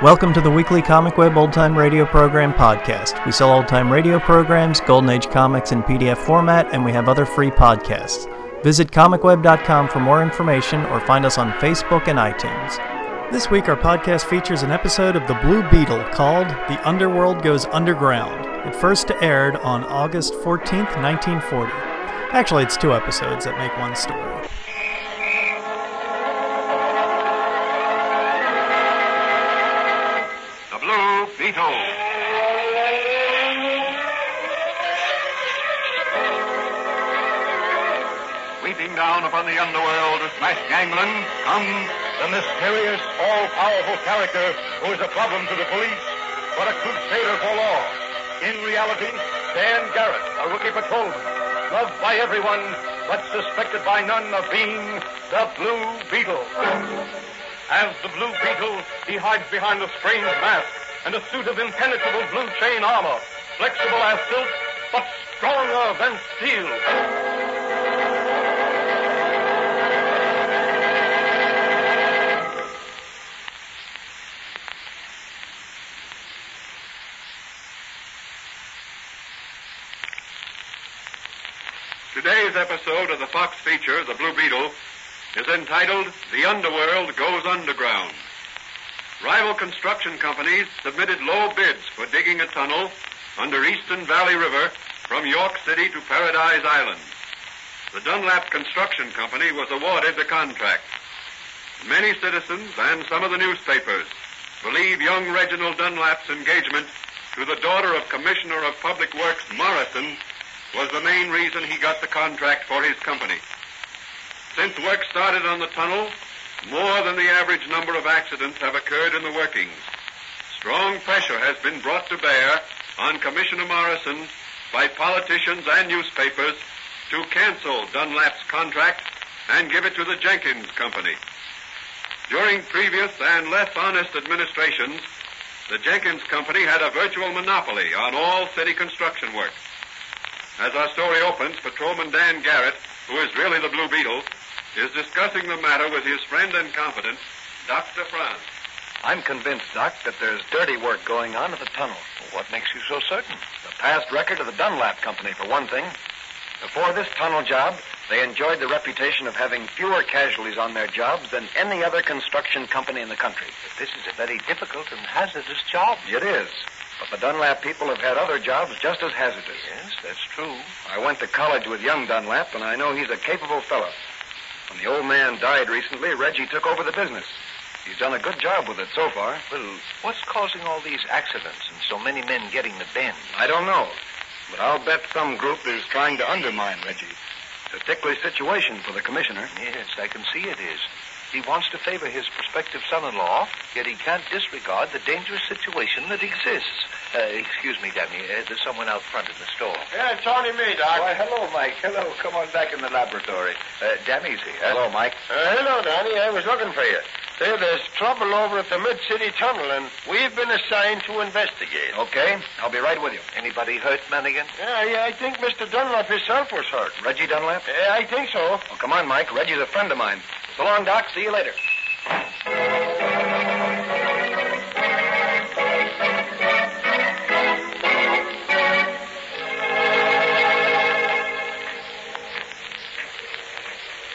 Welcome to the weekly Comic Web Old Time Radio Program podcast. We sell old time radio programs, Golden Age comics in PDF format, and we have other free podcasts. Visit comicweb.com for more information or find us on Facebook and iTunes. This week, our podcast features an episode of The Blue Beetle called The Underworld Goes Underground. It first aired on August 14th, 1940. Actually, it's two episodes that make one story. Beetle. Sweeping down upon the underworld to smash gangland comes the mysterious, all-powerful character who is a problem to the police, but a crusader for law. In reality, Dan Garrett, a rookie patrolman, loved by everyone, but suspected by none of being the Blue Beetle. As the Blue Beetle, he hides behind a strange mask and a suit of impenetrable blue chain armor, flexible as silk, but stronger than steel. Today's episode of the Fox feature, The Blue Beetle, is entitled The Underworld Goes Underground. Rival construction companies submitted low bids for digging a tunnel under Eastern Valley River from York City to Paradise Island. The Dunlap Construction Company was awarded the contract. Many citizens and some of the newspapers believe young Reginald Dunlap's engagement to the daughter of Commissioner of Public Works Morrison was the main reason he got the contract for his company. Since work started on the tunnel, more than the average number of accidents have occurred in the workings. Strong pressure has been brought to bear on Commissioner Morrison by politicians and newspapers to cancel Dunlap's contract and give it to the Jenkins Company. During previous and less honest administrations, the Jenkins Company had a virtual monopoly on all city construction work. As our story opens, Patrolman Dan Garrett, who is really the Blue Beetle, is discussing the matter with his friend and confidant, Dr. Franz. I'm convinced, Doc, that there's dirty work going on at the tunnel. What makes you so certain? The past record of the Dunlap Company, for one thing. Before this tunnel job, they enjoyed the reputation of having fewer casualties on their jobs than any other construction company in the country. But This is a very difficult and hazardous job. It is. But the Dunlap people have had other jobs just as hazardous. Yes, that's true. I went to college with young Dunlap, and I know he's a capable fellow. When the old man died recently, Reggie took over the business. He's done a good job with it so far. Well, what's causing all these accidents and so many men getting the bend? I don't know. But I'll bet some group is trying to undermine Reggie. It's a ticklish situation for the commissioner. Yes, I can see it is. He wants to favor his prospective son-in-law, yet he can't disregard the dangerous situation that exists. Uh, excuse me, Danny. Uh, there's someone out front in the store. Yeah, it's only me, Doc. Why, hello, Mike. Hello. Come on back in the laboratory. Uh, Danny's here. Hello, Mike. Uh, hello, Danny. I was looking for you. Say, there's trouble over at the Mid-City Tunnel, and we've been assigned to investigate. Okay, I'll be right with you. Anybody hurt, Madigan? Yeah, yeah, I think Mr. Dunlap himself was hurt. Reggie Dunlap? Yeah, I think so. Oh, come on, Mike. Reggie's a friend of mine. So long, Doc. See you later.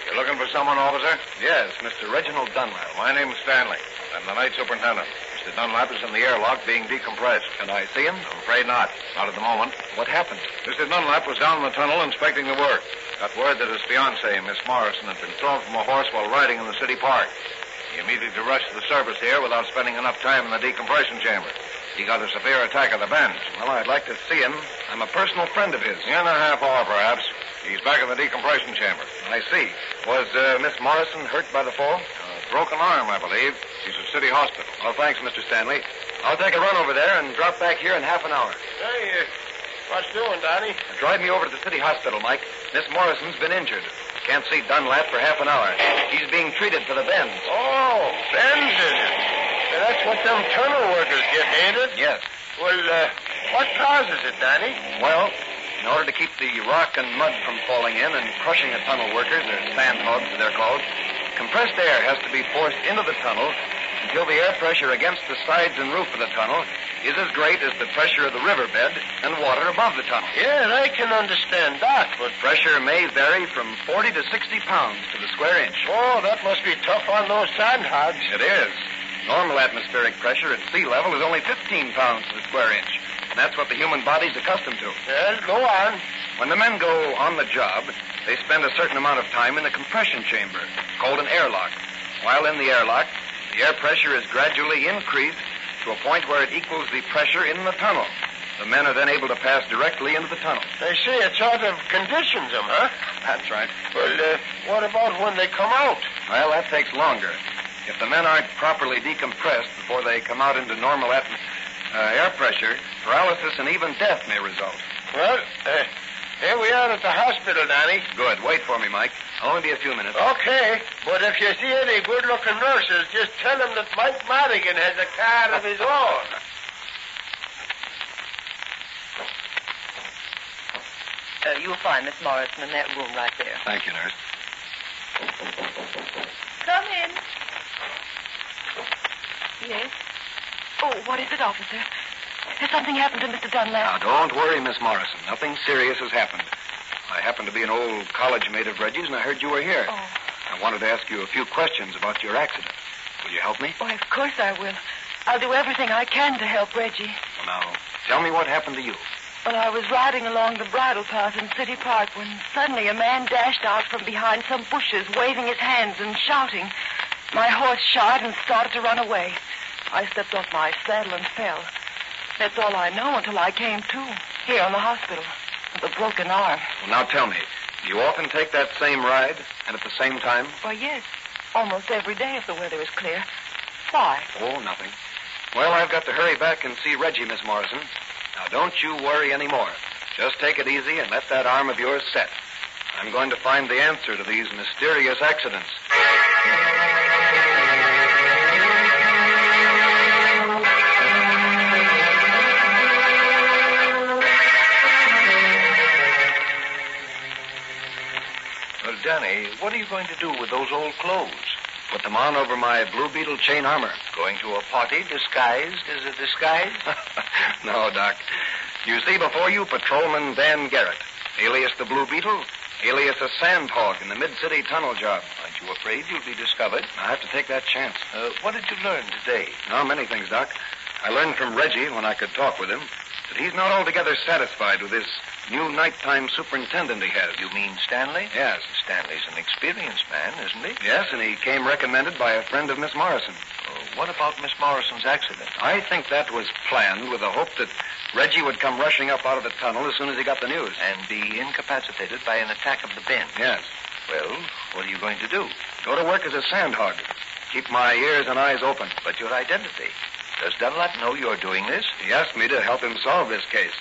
You're looking for someone, officer? Yes, Mr. Reginald Dunlap. My name's Stanley. I'm the night superintendent. Mr. Dunlap is in the airlock being decompressed. Can I see him? I'm afraid not. Not at the moment. What happened? Mr. Dunlap was down in the tunnel inspecting the work. Got word that his fiancée, Miss Morrison, had been thrown from a horse while riding in the city park. He immediately rushed to the service here without spending enough time in the decompression chamber. He got a severe attack of the bends. Well, I'd like to see him. I'm a personal friend of his. In a half hour, perhaps. He's back in the decompression chamber. I see. Was uh, Miss Morrison hurt by the fall? A broken arm, I believe. She's at City Hospital. Well, thanks, Mr. Stanley. I'll take a run over there and drop back here in half an hour. Hey, uh, what's doing, Danny? Drive me over to the city hospital, Mike. Miss Morrison's been injured. Can't see Dunlap for half an hour. He's being treated for the bends. Oh, bends in it. That's what them tunnel workers get, ain't it? Yes. Well, uh, what causes it, Danny? Well, in order to keep the rock and mud from falling in and crushing the tunnel workers, or sand hogs as they're called, compressed air has to be forced into the tunnel until the air pressure against the sides and roof of the tunnel is as great as the pressure of the riverbed and water above the tunnel. Yeah, I can understand that, but Pressure may vary from 40 to 60 pounds to the square inch. oh, that must be tough on those sandhogs. It is. Normal atmospheric pressure at sea level is only 15 pounds to the square inch. And that's what the human body's accustomed to. Well, go on. When the men go on the job, they spend a certain amount of time in the compression chamber, called an airlock. While in the airlock, the air pressure is gradually increased to a point where it equals the pressure in the tunnel. The men are then able to pass directly into the tunnel. They say it sort of conditions them, huh? That's right. Well, uh, what about when they come out? Well, that takes longer. If the men aren't properly decompressed before they come out into normal atm- uh, air pressure, paralysis and even death may result. Well, uh, here we are at the hospital, Danny. Good. Wait for me, Mike. I'll only be a few minutes. Okay, but if you see any good-looking nurses, just tell them that Mike Madigan has a car of his own. Uh, you'll find Miss Morrison in that room right there. Thank you, nurse. Come in. Yes? Oh, what is it, officer? Has something happened to Mr. Dunlap? Now, Dunlap? don't worry, Miss Morrison. Nothing serious has happened. I happen to be an old college mate of Reggie's, and I heard you were here. Oh, I wanted to ask you a few questions about your accident. Will you help me? why, of course I will. I'll do everything I can to help Reggie. Well, now, tell me what happened to you. Well, I was riding along the bridle path in City Park when suddenly a man dashed out from behind some bushes, waving his hands and shouting. My horse shied and started to run away. I stepped off my saddle and fell. That's all I know until I came to, here in the hospital, a broken arm. Well, now tell me, do you often take that same ride and at the same time? Why, yes, almost every day if the weather is clear. Why? Oh, nothing. Well, I've got to hurry back and see Reggie, Miss Morrison. Now, don't you worry any more. Just take it easy and let that arm of yours set. I'm going to find the answer to these mysterious accidents. Danny, what are you going to do with those old clothes? Put them on over my Blue Beetle chain armor. Going to a party disguised as a disguise? no, Doc. You see before you Patrolman Dan Garrett, alias the Blue Beetle, alias a sandhog in the mid-city tunnel job. Aren't you afraid you'll be discovered? I have to take that chance. Uh, what did you learn today? Oh, many things, Doc. I learned from Reggie when I could talk with him that he's not altogether satisfied with this new nighttime superintendent he has. You mean Stanley? Yes. Stanley's an experienced man, isn't he? Yes, and he came recommended by a friend of Miss Morrison. Uh, what about Miss Morrison's accident? I think that was planned with the hope that Reggie would come rushing up out of the tunnel as soon as he got the news. And be incapacitated by an attack of the bend. Yes. Well, what are you going to do? Go to work as a sandhog. Keep my ears and eyes open. But your identity. Does Dunlap know you're doing this? He asked me to help him solve this case.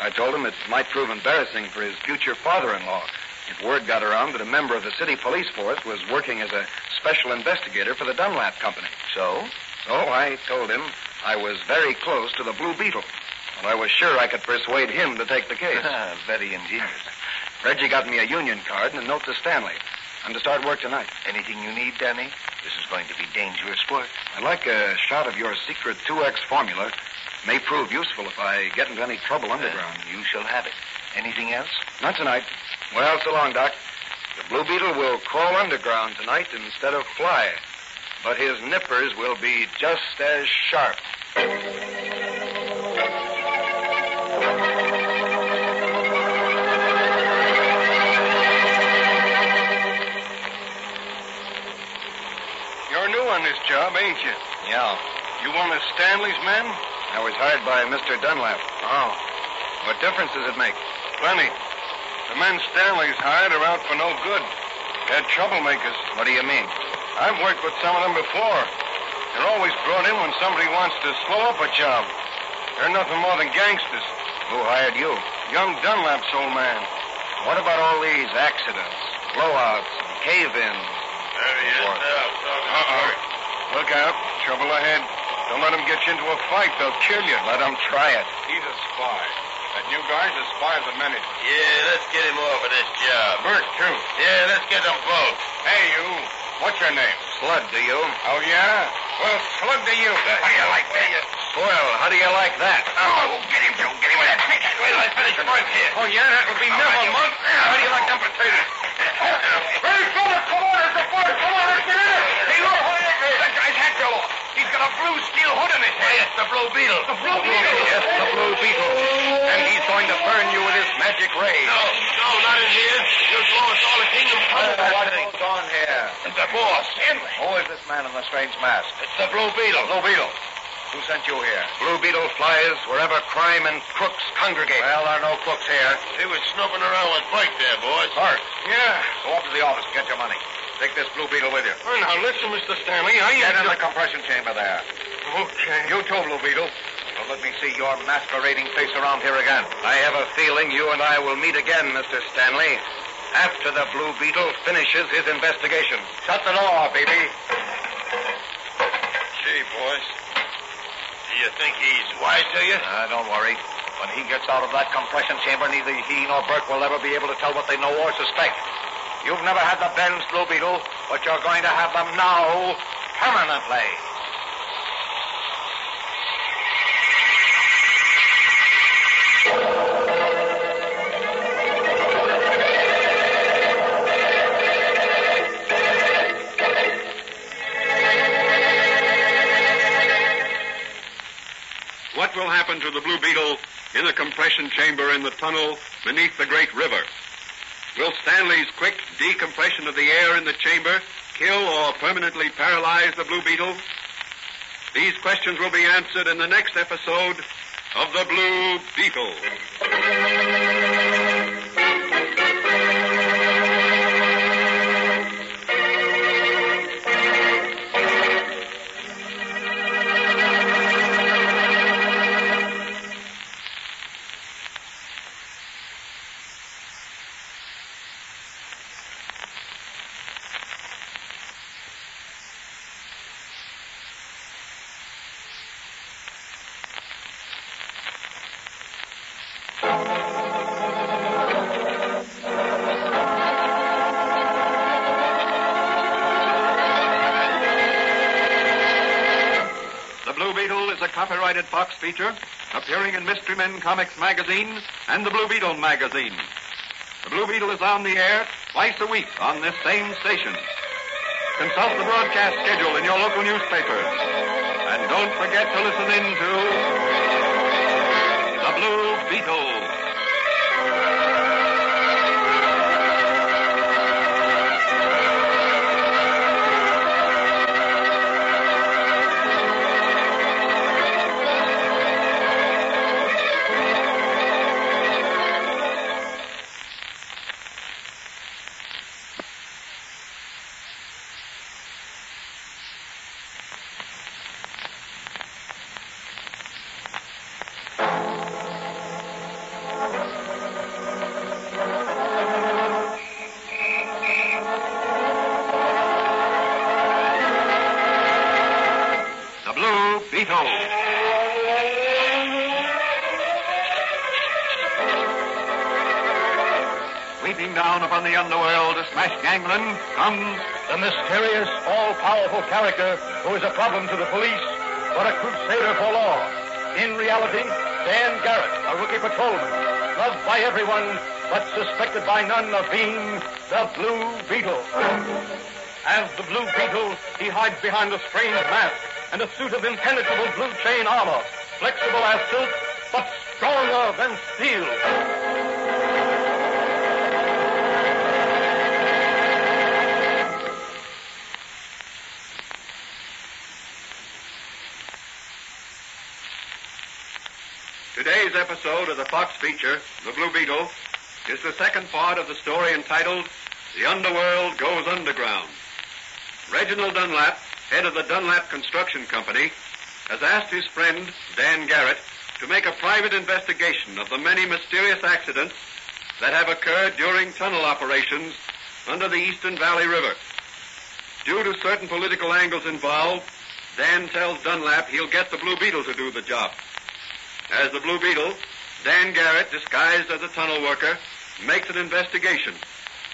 I told him it might prove embarrassing for his future father-in-law if word got around that a member of the city police force was working as a special investigator for the Dunlap Company. So? So I told him I was very close to the Blue Beetle, and I was sure I could persuade him to take the case. Ah, very ingenious. Reggie got me a union card and a note to Stanley. I'm to start work tonight. Anything you need, Danny? This is going to be dangerous work. I'd like a shot of your secret 2X formula. May prove useful if I get into any trouble underground. You shall have it. Anything else? Not tonight. Well, so long, Doc. The Blue Beetle will crawl underground tonight instead of fly. But his nippers will be just as sharp. You're new on this job, ain't you? Yeah. You one of Stanley's men? I was hired by Mr. Dunlap. Oh, What difference does it make? plenty. The men Stanley's hired are out for no good. They're troublemakers. What do you mean? I've worked with some of them before. They're always brought in when somebody wants to slow up a job. They're nothing more than gangsters. Who hired you? Young Dunlap's old man. What about all these accidents, blowouts, and cave-ins? There he is Uh-oh. Look out. Trouble ahead. Don't let them get you into a fight. They'll kill you. Let them try it. He's a spy. That new guy's a spy of the minute. Yeah, let's get him over of this job. Bert, too. Yeah, let's get them both. Hey, you. What's your name? Slud, do you? Oh, yeah? Well, slug to you. How do you like that? Well, how do you like that? Oh, get him, Joe. Get him with that stick. Wait till I finish your work here. Oh, yeah, that would be never, Monk. How do you like them potatoes? Hey, fella, come on, it's a boy. Come on, let's get in it. Hey, look. That guy's hat fell off. He's got a blue steel hood in his head. Hey, it's the Blue Beetle. The Blue Beetle? Yes, the Blue Beetle. And he's going to burn you with his magic ray. No, no, not in here. You'll blow us all the kingdom come. what goes on here? The boss. Henry. Who is this man in the strange mask? It's the Blue Beetle. Blue Beetle. Who sent you here? Blue Beetle flies wherever crime and crooks congregate. Well, there are no crooks here. He was snooping around with Burke there, boys. Bart, Yeah. go up to the office and get your money. Take this Blue Beetle with you. Oh, now, listen, Mr. Stanley. I Get ain't... in the compression chamber there. Okay. You too, Blue Beetle. Don't let me see your masquerading face around here again. I have a feeling you and I will meet again, Mr. Stanley, after the Blue Beetle finishes his investigation. Shut the door, baby. Gee, boys. Do you think he's wise to you? Uh, don't worry. When he gets out of that compression chamber, neither he nor Burke will ever be able to tell what they know or suspect. You've never had the bends, Blue Beetle, but you're going to have them now permanently. What will happen to the Blue Beetle in the compression chamber in the tunnel beneath the great river? Will Stanley's quick decompression of the air in the chamber kill or permanently paralyze the Blue Beetle? These questions will be answered in the next episode of The Blue Beetle. Copyrighted Fox feature appearing in Mystery Men Comics magazine and the Blue Beetle magazine. The Blue Beetle is on the air twice a week on this same station. Consult the broadcast schedule in your local newspapers. And don't forget to listen in to The Blue Beetle. The underworld to smash gangland comes The mysterious, all-powerful character who is a problem to the police, but a crusader for law. In reality, Dan Garrett, a rookie patrolman, loved by everyone, but suspected by none of being the Blue Beetle. As the Blue Beetle, he hides behind a strange mask and a suit of impenetrable blue chain armor, flexible as silk, but stronger than steel. Episode of the Fox feature, The Blue Beetle, is the second part of the story entitled The Underworld Goes Underground. Reginald Dunlap, head of the Dunlap Construction Company, has asked his friend, Dan Garrett, to make a private investigation of the many mysterious accidents that have occurred during tunnel operations under the Eastern Valley River. Due to certain political angles involved, Dan tells Dunlap he'll get the Blue Beetle to do the job. As the Blue Beetle, Dan Garrett, disguised as a tunnel worker, makes an investigation,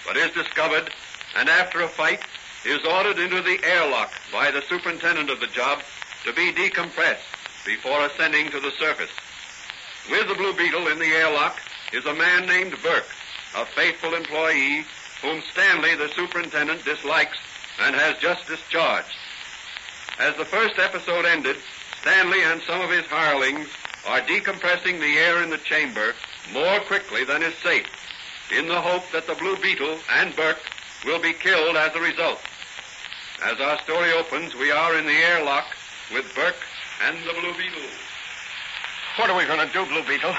but is discovered, and after a fight, is ordered into the airlock by the superintendent of the job to be decompressed before ascending to the surface. With the Blue Beetle in the airlock is a man named Burke, a faithful employee whom Stanley, the superintendent, dislikes and has just discharged. As the first episode ended, Stanley and some of his hirelings are decompressing the air in the chamber more quickly than is safe, in the hope that the Blue Beetle and Burke will be killed as a result. As our story opens, we are in the airlock with Burke and the Blue Beetle. What are we going to do, Blue Beetle?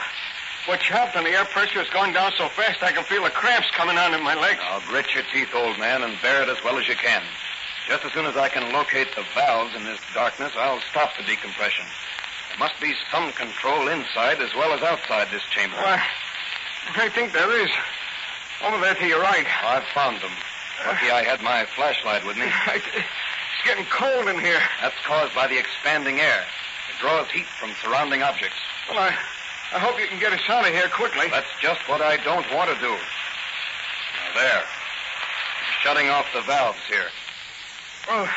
We're chopped and the air pressure is going down so fast I can feel the cramps coming on in my legs. Now, grit your teeth, old man, and bear it as well as you can. Just as soon as I can locate the valves in this darkness, I'll stop the decompression. Must be some control inside as well as outside this chamber. Why, I think there is. Over there to your right. Oh, I've found them. Lucky I had my flashlight with me. It's getting cold in here. That's caused by the expanding air. It draws heat from surrounding objects. Well, I, I hope you can get us out of here quickly. That's just what I don't want to do. Now, there. I'm shutting off the valves here. Well,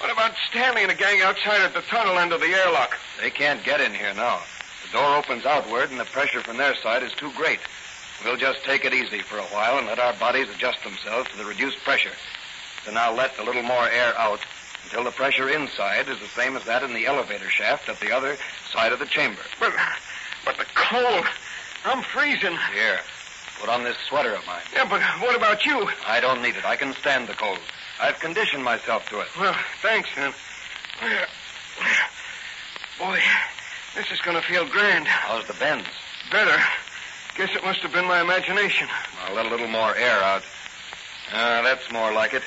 what about Stanley and the gang outside at the tunnel end of the airlock? They can't get in here now. The door opens outward, and the pressure from their side is too great. We'll just take it easy for a while and let our bodies adjust themselves to the reduced pressure. So now let a little more air out until the pressure inside is the same as that in the elevator shaft at the other side of the chamber. But, but the cold. I'm freezing. Here, put on this sweater of mine. Yeah, but what about you? I don't need it. I can stand the cold. I've conditioned myself to it. Well, thanks, then. Boy, this is going to feel grand. How's the bends? Better. Guess it must have been my imagination. I'll let a little more air out. Ah, that's more like it.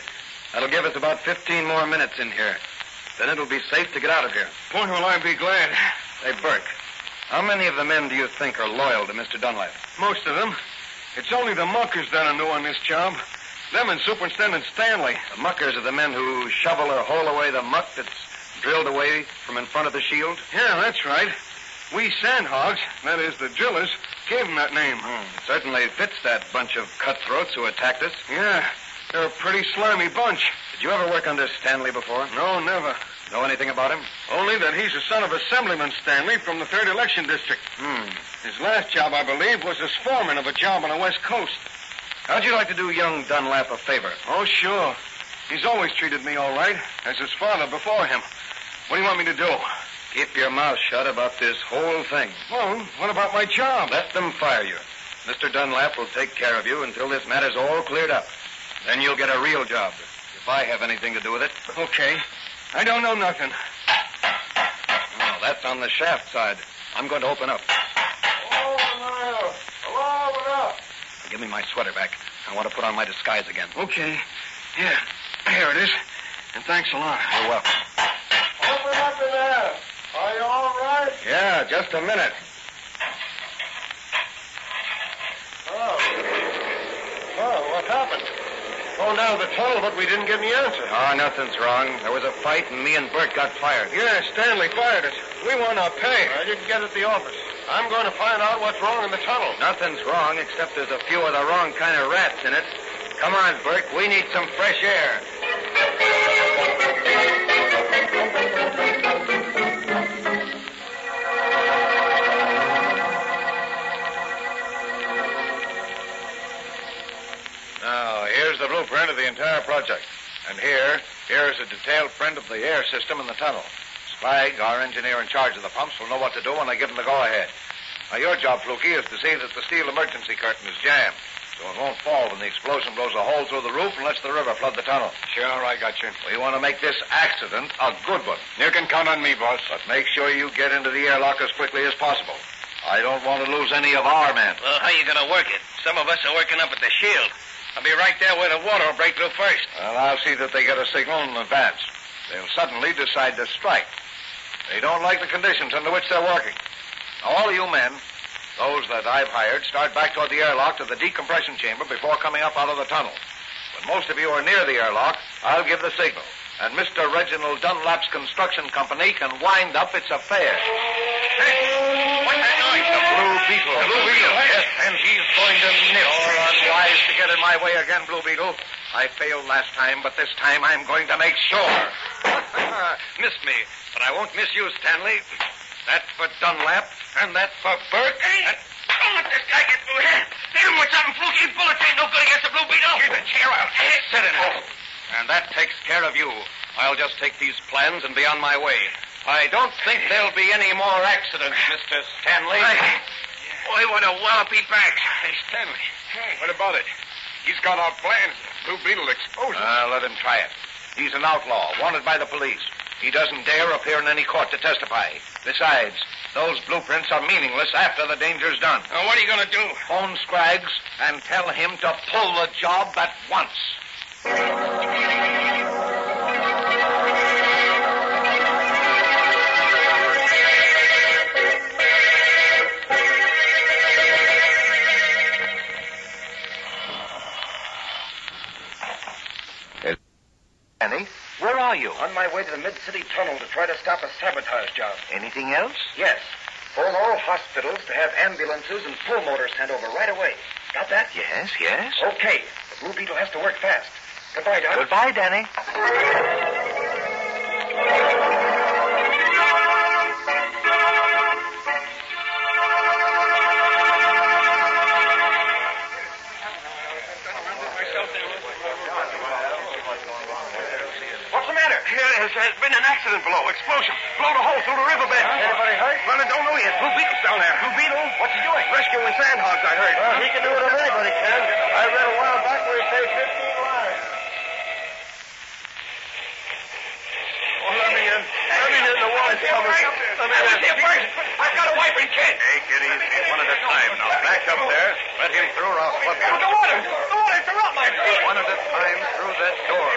That'll give us about 15 more minutes in here. Then it'll be safe to get out of here. Boy, will I be glad. Hey, Burke, how many of the men do you think are loyal to Mr. Dunlap? Most of them. It's only the muckers that are new on this job. Them and Superintendent Stanley. The muckers are the men who shovel or haul away the muck that's drilled away from in front of the shield? Yeah, that's right. We sandhogs, that is, the drillers, gave them that name. Hmm, it certainly fits that bunch of cutthroats who attacked us. Yeah, they're a pretty slimy bunch. Did you ever work under Stanley before? No, never. Know anything about him? Only that he's the son of Assemblyman Stanley from the 3rd Election District. Hmm. His last job, I believe, was as foreman of a job on the West Coast. How'd you like to do young Dunlap a favor? Oh, sure. He's always treated me all right, as his father before him. What do you want me to do? Keep your mouth shut about this whole thing. Well, what about my job? Let them fire you. Mr. Dunlap will take care of you until this matter's all cleared up. Then you'll get a real job, if I have anything to do with it. Okay. I don't know nothing. Oh, that's on the shaft side. I'm going to open up. Hello, Hello, open up. Give me my sweater back. I want to put on my disguise again. Okay. Yeah. Here it is. And thanks a lot. You're welcome. Open up in there. Are you all right? Yeah, just a minute. Oh. Oh, what happened? Phoned down the tunnel, but we didn't get any answer. Oh, nothing's wrong. There was a fight, and me and Bert got fired. Yeah, Stanley fired us. We want our pay. I didn't get at the office. I'm going to find out what's wrong in the tunnel. Nothing's wrong, except there's a few of the wrong kind of rats in it. Come on, Burke. We need some fresh air. Now, here's the blueprint of the entire project. And here, here is a detailed print of the air system in the tunnel. Splag, our engineer in charge of the pumps, will know what to do when I give him the go-ahead. Now, your job, Fluky, is to see that the steel emergency curtain is jammed, so it won't fall when the explosion blows a hole through the roof and lets the river flood the tunnel. Sure, I got you. We want to make this accident a good one. You can count on me, boss. But make sure you get into the airlock as quickly as possible. I don't want to lose any of our men. Well, how are you going to work it? Some of us are working up at the shield. I'll be right there where the water will break through first. Well, I'll see that they get a signal in advance. They'll suddenly decide to strike. They don't like the conditions under which they're working. Now, all of you men, those that I've hired, start back toward the airlock to the decompression chamber before coming up out of the tunnel. When most of you are near the airlock, I'll give the signal. And Mr. Reginald Dunlap's construction company can wind up its affair. Hey, what's that noise? The Blue Beetle. The Blue Beetle? Yes, and he's going to nip. You're unwise to get in my way again, Blue Beetle. I failed last time, but this time I'm going to make sure. Missed me, but I won't miss you, Stanley. That's for Dunlap, and that's for Burke. Hey, and- don't let this guy get through here. Hit him with something fluky. Bullets ain't no good against the Blue Beetle. Keep the chair out. Sit in it. And that takes care of you. I'll just take these plans and be on my way. I don't think there'll be any more accidents, Mr. Stanley. Boy, what a wallop he packs. Hey, Stanley. What about it? He's got our plans. Blue Beetle exposure. Uh, let him try it. He's an outlaw, wanted by the police. He doesn't dare appear in any court to testify. Besides, those blueprints are meaningless after the danger's done. Now, what are you going to do? Phone Scraggs and tell him to pull the job at once. Way to the Mid-City Tunnel to try to stop a sabotage job. Anything else? Yes. Phone all hospitals to have ambulances and full motors sent over right away. Got that? Yes, yes. Okay. The Blue Beetle has to work fast. Goodbye, Doc. Goodbye, Danny. Below. Explosion. Blowed a hole through the riverbed. Anybody hurt? Well, I don't know yet. Blue Beetle's down there. Blue Beetle? What's he doing? Rescuing sandhogs, I heard. Well, he can do it if anybody can. I read a while back where he saved 15 lives. Oh, let me in. Let me in. The water's coming. Let me in. here first. I've got a wife and kid. Take it easy, one at a time. Now back up there. Let him through, or I'll flip you. The water. The water's around my feet. One at a time through that door.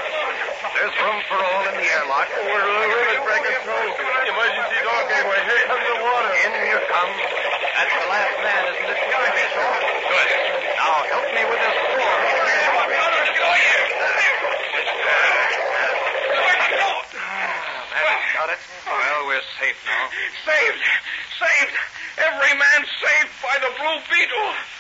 There's room for all in the airlock. We're the river's breaking through. Emergency door gateway. Here comes the water. In you come. That's the last man, isn't it? Good. Now help me with this door. That's got it. Well, we're safe now. Saved. Saved. Every man saved by the Blue Beetle.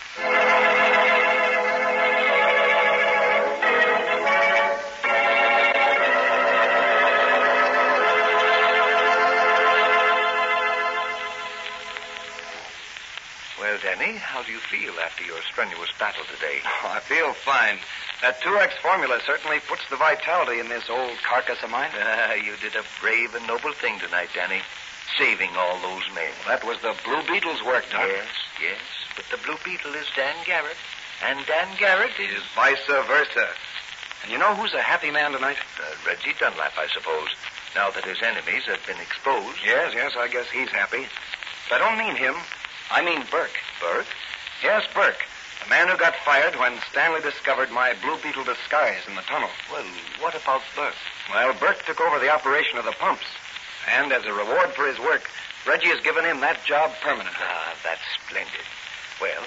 After your strenuous battle today? Oh, I feel fine. That 2X formula certainly puts the vitality in this old carcass of mine. Ah, you did a brave and noble thing tonight, Danny. Saving all those men. that was the Blue Beetle's work, Doc. Yes, yes. But the Blue Beetle is Dan Garrett. And Dan Garrett is... vice versa. And you know who's a happy man tonight? Uh, Reggie Dunlap, I suppose. Now that his enemies have been exposed. Yes, yes, I guess he's happy. But I don't mean him. I mean Burke. Burke? Yes, Burke. The man who got fired when Stanley discovered my Blue Beetle disguise in the tunnel. Well, what about Burke? Well, Burke took over the operation of the pumps. And as a reward for his work, Reggie has given him that job permanently. Ah, that's splendid. Well,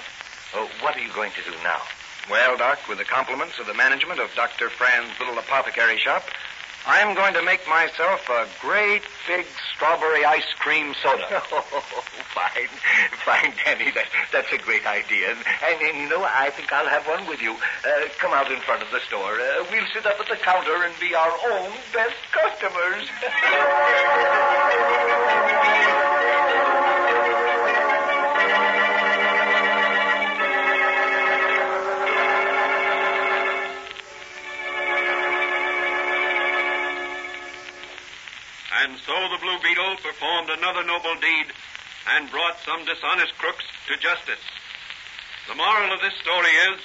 oh, what are you going to do now? Well, Doc, with the compliments of the management of Dr. Fran's little apothecary shop, I'm going to make myself a great big strawberry ice cream soda. Oh, fine. Fine, Danny. That, that's a great idea. And, and, you know, I think I'll have one with you. Uh, come out in front of the store. Uh, we'll sit up at the counter and be our own best customers. Blue Beetle performed another noble deed and brought some dishonest crooks to justice. The moral of this story is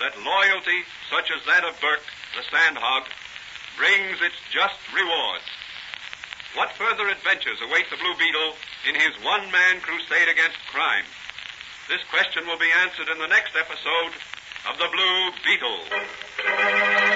that loyalty, such as that of Burke, the sandhog, brings its just rewards. What further adventures await the Blue Beetle in his one man crusade against crime? This question will be answered in the next episode of The Blue Beetle.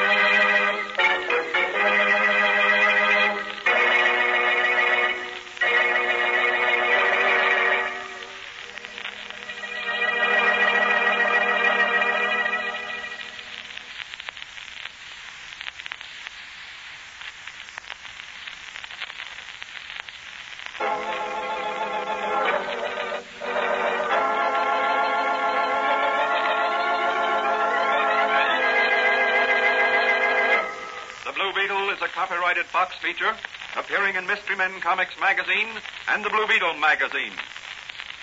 Copyrighted Fox feature appearing in Mystery Men Comics magazine and the Blue Beetle magazine.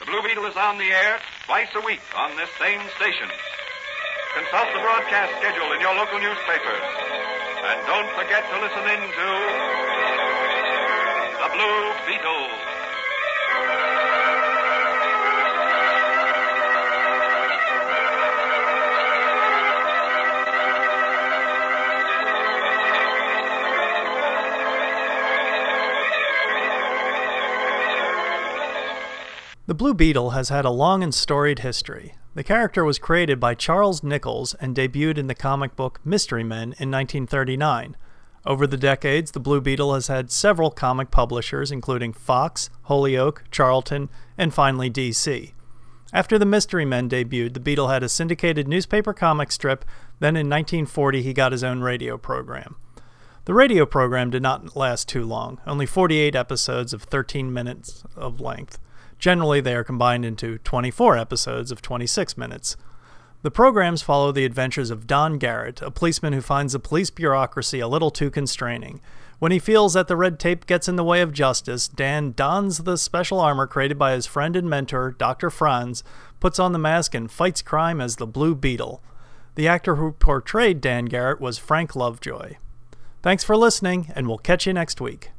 The Blue Beetle is on the air twice a week on this same station. Consult the broadcast schedule in your local newspapers. And don't forget to listen in to The Blue Beetle. The Blue Beetle has had a long and storied history. The character was created by Charles Nicholas and debuted in the comic book Mystery Men in 1939. Over the decades, the Blue Beetle has had several comic publishers, including Fox, Holyoke, Charlton, and finally DC. After the Mystery Men debuted, the Beetle had a syndicated newspaper comic strip, then in 1940 he got his own radio program. The radio program did not last too long, only 48 episodes of 13 minutes of length. Generally, they are combined into 24 episodes of 26 minutes. The programs follow the adventures of Don Garrett, a policeman who finds the police bureaucracy a little too constraining. When he feels that the red tape gets in the way of justice, Dan dons the special armor created by his friend and mentor, Dr. Franz, puts on the mask, and fights crime as the Blue Beetle. The actor who portrayed Dan Garrett was Frank Lovejoy. Thanks for listening, and we'll catch you next week.